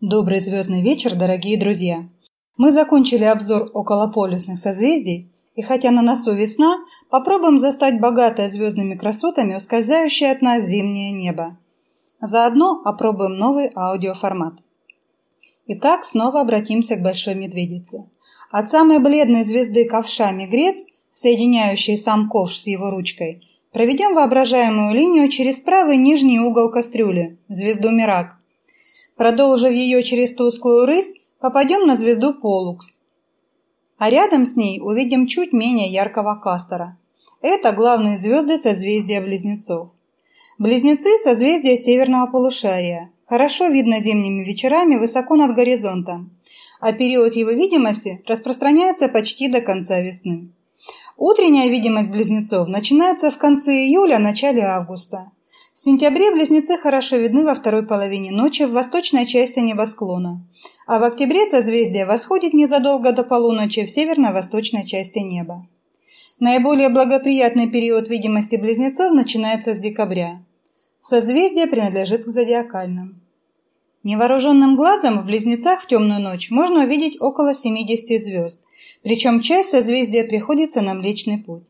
Добрый звездный вечер, дорогие друзья! Мы закончили обзор околополюсных созвездий, и хотя на носу весна, попробуем застать богатое звездными красотами ускользающее от нас зимнее небо. Заодно опробуем новый аудиоформат. Итак, снова обратимся к Большой Медведице. От самой бледной звезды ковша Мегрец, соединяющей сам ковш с его ручкой, проведем воображаемую линию через правый нижний угол кастрюли, звезду Мирак, Продолжив ее через тусклую рысь, попадем на звезду Полукс. А рядом с ней увидим чуть менее яркого Кастера. Это главные звезды созвездия Близнецов. Близнецы – созвездия северного полушария. Хорошо видно зимними вечерами высоко над горизонтом, а период его видимости распространяется почти до конца весны. Утренняя видимость близнецов начинается в конце июля – начале августа. В сентябре близнецы хорошо видны во второй половине ночи в восточной части небосклона, а в октябре созвездие восходит незадолго до полуночи в северно-восточной части неба. Наиболее благоприятный период видимости близнецов начинается с декабря. Созвездие принадлежит к зодиакальным. Невооруженным глазом в близнецах в темную ночь можно увидеть около 70 звезд, причем часть созвездия приходится на Млечный Путь.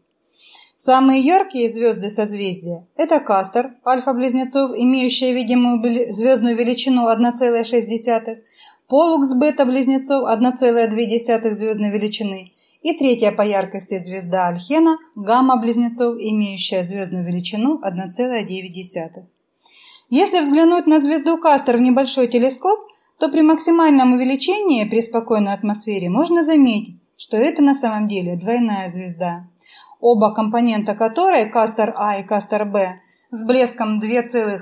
Самые яркие звезды созвездия – это Кастор, альфа-близнецов, имеющая видимую звездную величину 1,6, Полукс бета-близнецов 1,2 звездной величины и третья по яркости звезда Альхена – гамма-близнецов, имеющая звездную величину 1,9. Если взглянуть на звезду Кастор в небольшой телескоп, то при максимальном увеличении при спокойной атмосфере можно заметить, что это на самом деле двойная звезда оба компонента которой, кастер А и кастер Б, с блеском 2,0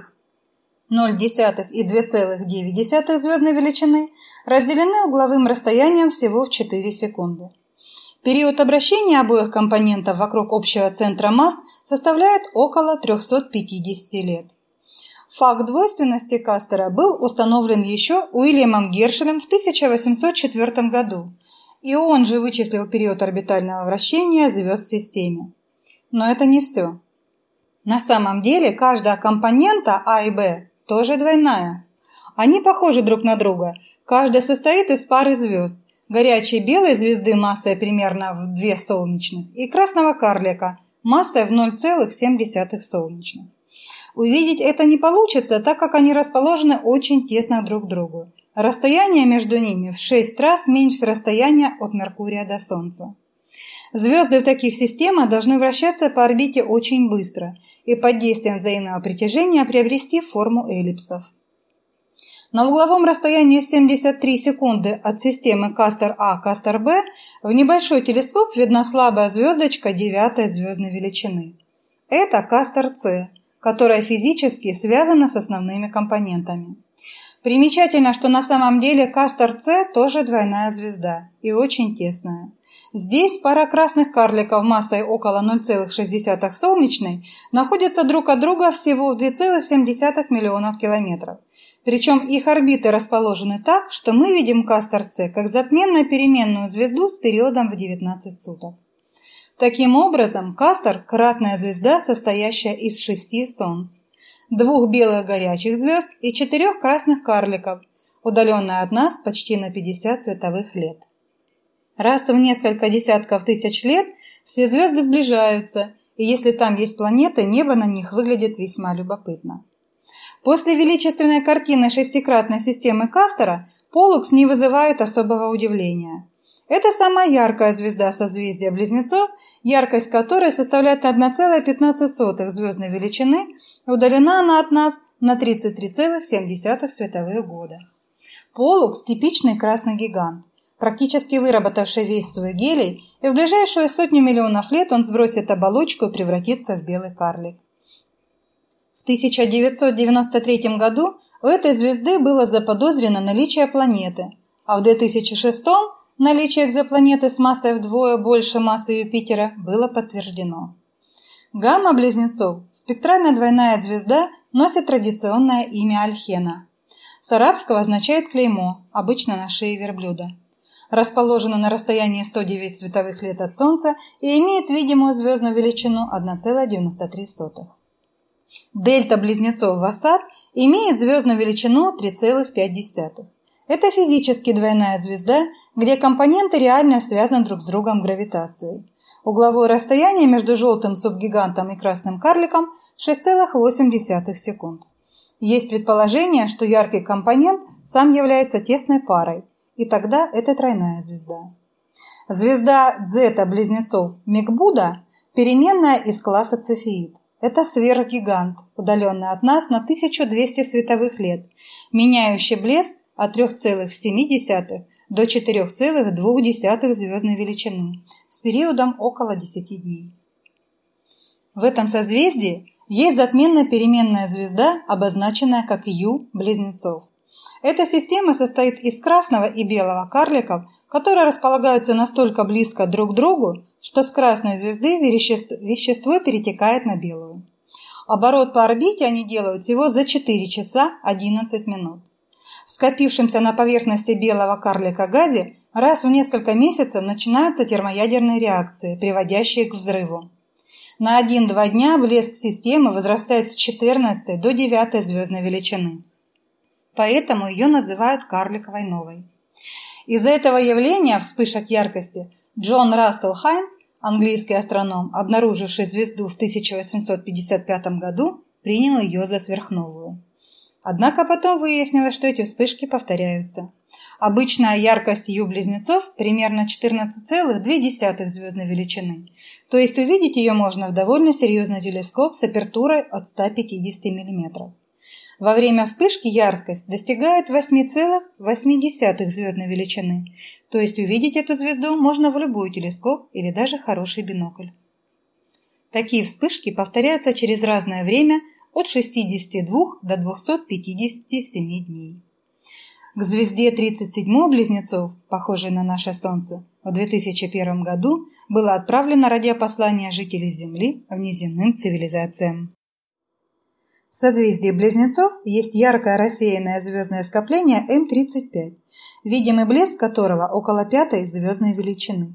и 2,9 звездной величины, разделены угловым расстоянием всего в 4 секунды. Период обращения обоих компонентов вокруг общего центра масс составляет около 350 лет. Факт двойственности Кастера был установлен еще Уильямом Гершелем в 1804 году и он же вычислил период орбитального вращения звезд в системе. Но это не все. На самом деле каждая компонента А и Б тоже двойная. Они похожи друг на друга. Каждая состоит из пары звезд. Горячей белой звезды массой примерно в 2 солнечных и красного карлика массой в 0,7 солнечных. Увидеть это не получится, так как они расположены очень тесно друг к другу. Расстояние между ними в 6 раз меньше расстояния от Меркурия до Солнца. Звезды в таких системах должны вращаться по орбите очень быстро и под действием взаимного притяжения приобрести форму эллипсов. На угловом расстоянии 73 секунды от системы Кастер-А Кастер-Б в небольшой телескоп видна слабая звездочка девятой звездной величины. Это Кастер-С, которая физически связана с основными компонентами. Примечательно, что на самом деле Кастер С тоже двойная звезда и очень тесная. Здесь пара красных карликов массой около 0,6 солнечной находятся друг от друга всего в 2,7 миллионов километров. Причем их орбиты расположены так, что мы видим Кастер С как затменно переменную звезду с периодом в 19 суток. Таким образом, Кастер – кратная звезда, состоящая из шести солнц двух белых горячих звезд и четырех красных карликов, удаленная от нас почти на 50 световых лет. Раз в несколько десятков тысяч лет все звезды сближаются, и если там есть планеты, небо на них выглядит весьма любопытно. После величественной картины шестикратной системы Кастера Полукс не вызывает особого удивления. Это самая яркая звезда созвездия Близнецов, яркость которой составляет 1,15 звездной величины, удалена она от нас на 33,7 световых года. Полукс – типичный красный гигант, практически выработавший весь свой гелий, и в ближайшую сотню миллионов лет он сбросит оболочку и превратится в белый карлик. В 1993 году у этой звезды было заподозрено наличие планеты, а в 2006 Наличие экзопланеты с массой вдвое больше массы Юпитера было подтверждено. Гамма-близнецов, спектральная двойная звезда, носит традиционное имя Альхена. С арабского означает клеймо, обычно на шее верблюда. Расположена на расстоянии 109 световых лет от Солнца и имеет видимую звездную величину 1,93. Дельта близнецов Васад имеет звездную величину 3,5. Это физически двойная звезда, где компоненты реально связаны друг с другом гравитацией. Угловое расстояние между желтым субгигантом и красным карликом 6,8 секунд. Есть предположение, что яркий компонент сам является тесной парой, и тогда это тройная звезда. Звезда Дзета-близнецов Микбуда – переменная из класса Цефеид. Это сверхгигант, удаленный от нас на 1200 световых лет, меняющий блеск от 3,7 до 4,2 звездной величины с периодом около 10 дней. В этом созвездии есть затменная переменная звезда, обозначенная как Ю-близнецов. Эта система состоит из красного и белого карликов, которые располагаются настолько близко друг к другу, что с красной звезды вещество перетекает на белую. Оборот по орбите они делают всего за 4 часа 11 минут. Скопившемся на поверхности белого карлика газе раз в несколько месяцев начинаются термоядерные реакции, приводящие к взрыву. На 1-2 дня блеск системы возрастает с 14 до 9 звездной величины. Поэтому ее называют карликовой новой. Из-за этого явления вспышек яркости Джон Рассел Хайн, английский астроном, обнаруживший звезду в 1855 году, принял ее за сверхновую. Однако потом выяснилось, что эти вспышки повторяются. Обычная яркость Ю-близнецов примерно 14,2 звездной величины, то есть увидеть ее можно в довольно серьезный телескоп с апертурой от 150 мм. Во время вспышки яркость достигает 8,8 звездной величины, то есть увидеть эту звезду можно в любой телескоп или даже хороший бинокль. Такие вспышки повторяются через разное время от 62 до 257 дней. К звезде 37 близнецов, похожей на наше Солнце, в 2001 году было отправлено радиопослание жителей Земли внеземным цивилизациям. В созвездии Близнецов есть яркое рассеянное звездное скопление М35, видимый блеск которого около пятой звездной величины.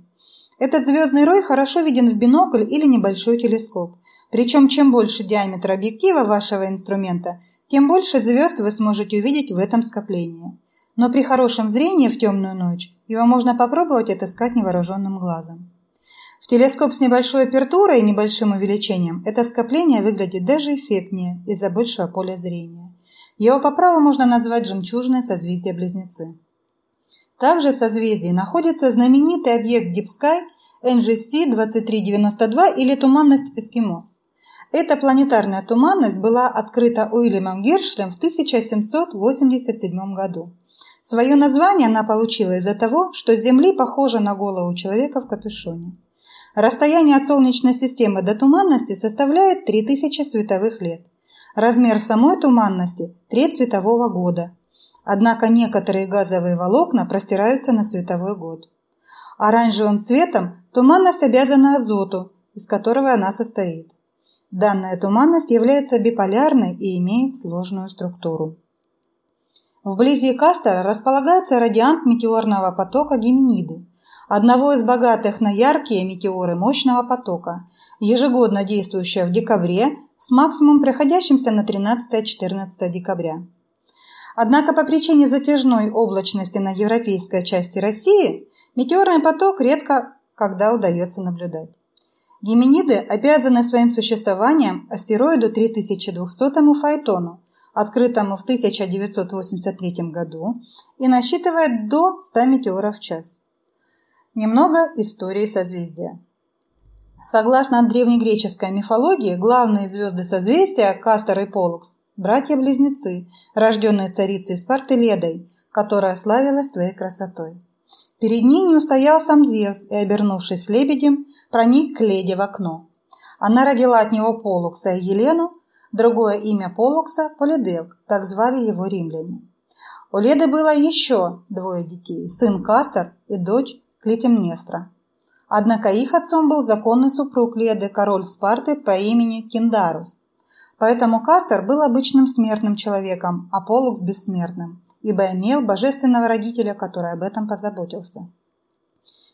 Этот звездный рой хорошо виден в бинокль или небольшой телескоп. Причем чем больше диаметр объектива вашего инструмента, тем больше звезд вы сможете увидеть в этом скоплении. Но при хорошем зрении в темную ночь его можно попробовать отыскать невооруженным глазом. В телескоп с небольшой апертурой и небольшим увеличением это скопление выглядит даже эффектнее из-за большего поля зрения. Его по праву можно назвать жемчужное созвездие Близнецы. Также в созвездии находится знаменитый объект Deep Sky NGC 2392 или туманность Эскимос. Эта планетарная туманность была открыта Уильямом Гершлем в 1787 году. Свое название она получила из-за того, что с Земли похожа на голову человека в капюшоне. Расстояние от Солнечной системы до туманности составляет 3000 световых лет. Размер самой туманности – треть светового года. Однако некоторые газовые волокна простираются на световой год. Оранжевым цветом туманность обязана азоту, из которого она состоит. Данная туманность является биполярной и имеет сложную структуру. Вблизи Кастера располагается радиант метеорного потока Геминиды, одного из богатых на яркие метеоры мощного потока, ежегодно действующего в декабре с максимумом приходящимся на 13-14 декабря. Однако по причине затяжной облачности на европейской части России метеорный поток редко когда удается наблюдать. Геминиды обязаны своим существованием астероиду 3200 Фаэтону, открытому в 1983 году и насчитывает до 100 метеоров в час. Немного истории созвездия. Согласно древнегреческой мифологии, главные звезды созвездия Кастор и Полукс – братья-близнецы, рожденные царицей Спарты Ледой, которая славилась своей красотой. Перед ней не устоял сам Зевс и, обернувшись лебедем, проник к Леде в окно. Она родила от него Полукса и Елену, другое имя Полукса – Полидевк, так звали его римляне. У Леды было еще двое детей – сын Кастор и дочь Клитемнестра. Однако их отцом был законный супруг Леды, король Спарты по имени Киндарус. Поэтому Кастер был обычным смертным человеком, а Полукс – бессмертным, ибо имел божественного родителя, который об этом позаботился.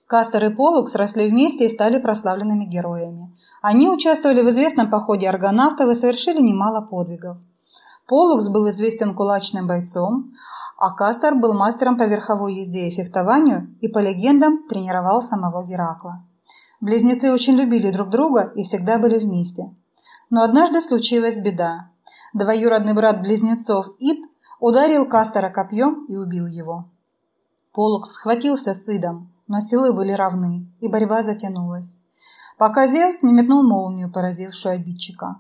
Кастер и Полукс росли вместе и стали прославленными героями. Они участвовали в известном походе аргонавтов и совершили немало подвигов. Полукс был известен кулачным бойцом, а Кастор был мастером по верховой езде и фехтованию и, по легендам, тренировал самого Геракла. Близнецы очень любили друг друга и всегда были вместе. Но однажды случилась беда. Двоюродный брат близнецов Ид ударил Кастора копьем и убил его. Полукс схватился с Идом, но силы были равны, и борьба затянулась. Пока Зевс не метнул молнию, поразившую обидчика.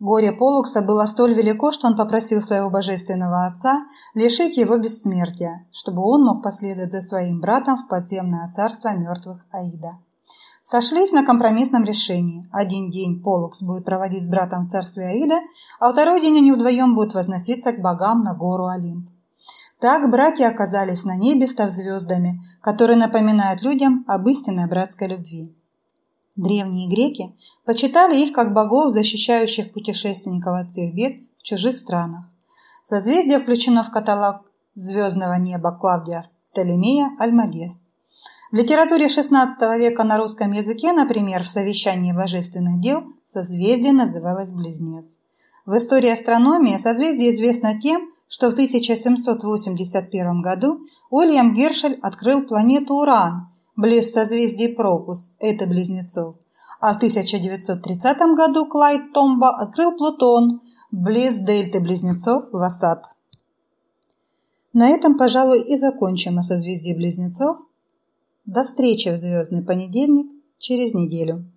Горе Полукса было столь велико, что он попросил своего божественного отца лишить его бессмертия, чтобы он мог последовать за своим братом в подземное царство мертвых Аида. Сошлись на компромиссном решении. Один день Полукс будет проводить с братом в царстве Аида, а второй день они вдвоем будут возноситься к богам на гору Олимп. Так братья оказались на небе, став звездами, которые напоминают людям об истинной братской любви. Древние греки почитали их как богов, защищающих путешественников от всех бед в чужих странах. Созвездие включено в каталог звездного неба Клавдия Птолемея Альмагест. В литературе XVI века на русском языке, например, в совещании божественных дел созвездие называлось Близнец. В истории астрономии созвездие известно тем, что в 1781 году Уильям Гершель открыл планету Уран – близ созвездий Прокус, это близнецов. А в 1930 году Клайд Томба открыл Плутон, близ дельты близнецов Васад. На этом, пожалуй, и закончим о созвездии близнецов. До встречи в звездный понедельник через неделю.